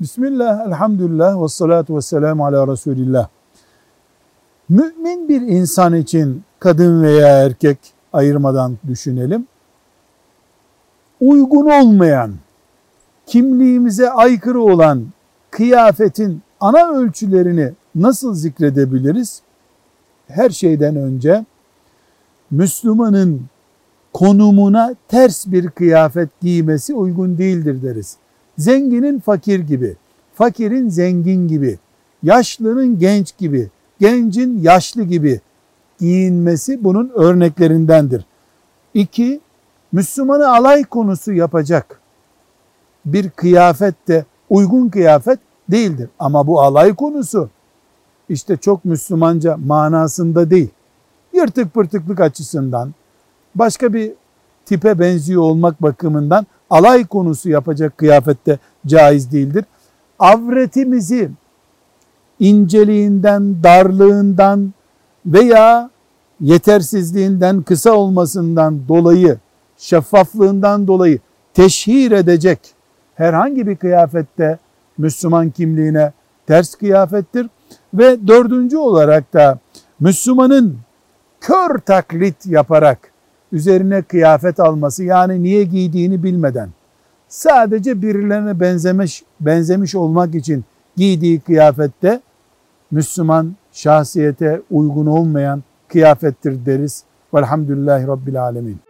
Bismillah, elhamdülillah ve salatu ve selamu ala Resulillah. Mümin bir insan için kadın veya erkek ayırmadan düşünelim. Uygun olmayan, kimliğimize aykırı olan kıyafetin ana ölçülerini nasıl zikredebiliriz? Her şeyden önce Müslümanın konumuna ters bir kıyafet giymesi uygun değildir deriz. Zenginin fakir gibi, fakirin zengin gibi, yaşlının genç gibi, gencin yaşlı gibi giyinmesi bunun örneklerindendir. İki, Müslümanı alay konusu yapacak bir kıyafet de uygun kıyafet değildir. Ama bu alay konusu işte çok Müslümanca manasında değil. Yırtık pırtıklık açısından başka bir tipe benziyor olmak bakımından alay konusu yapacak kıyafette caiz değildir. Avretimizi inceliğinden, darlığından veya yetersizliğinden, kısa olmasından dolayı, şeffaflığından dolayı teşhir edecek herhangi bir kıyafette Müslüman kimliğine ters kıyafettir. Ve dördüncü olarak da Müslümanın kör taklit yaparak üzerine kıyafet alması yani niye giydiğini bilmeden sadece birilerine benzemiş benzemiş olmak için giydiği kıyafette Müslüman şahsiyete uygun olmayan kıyafettir deriz. Velhamdülillahi Rabbil Alemin.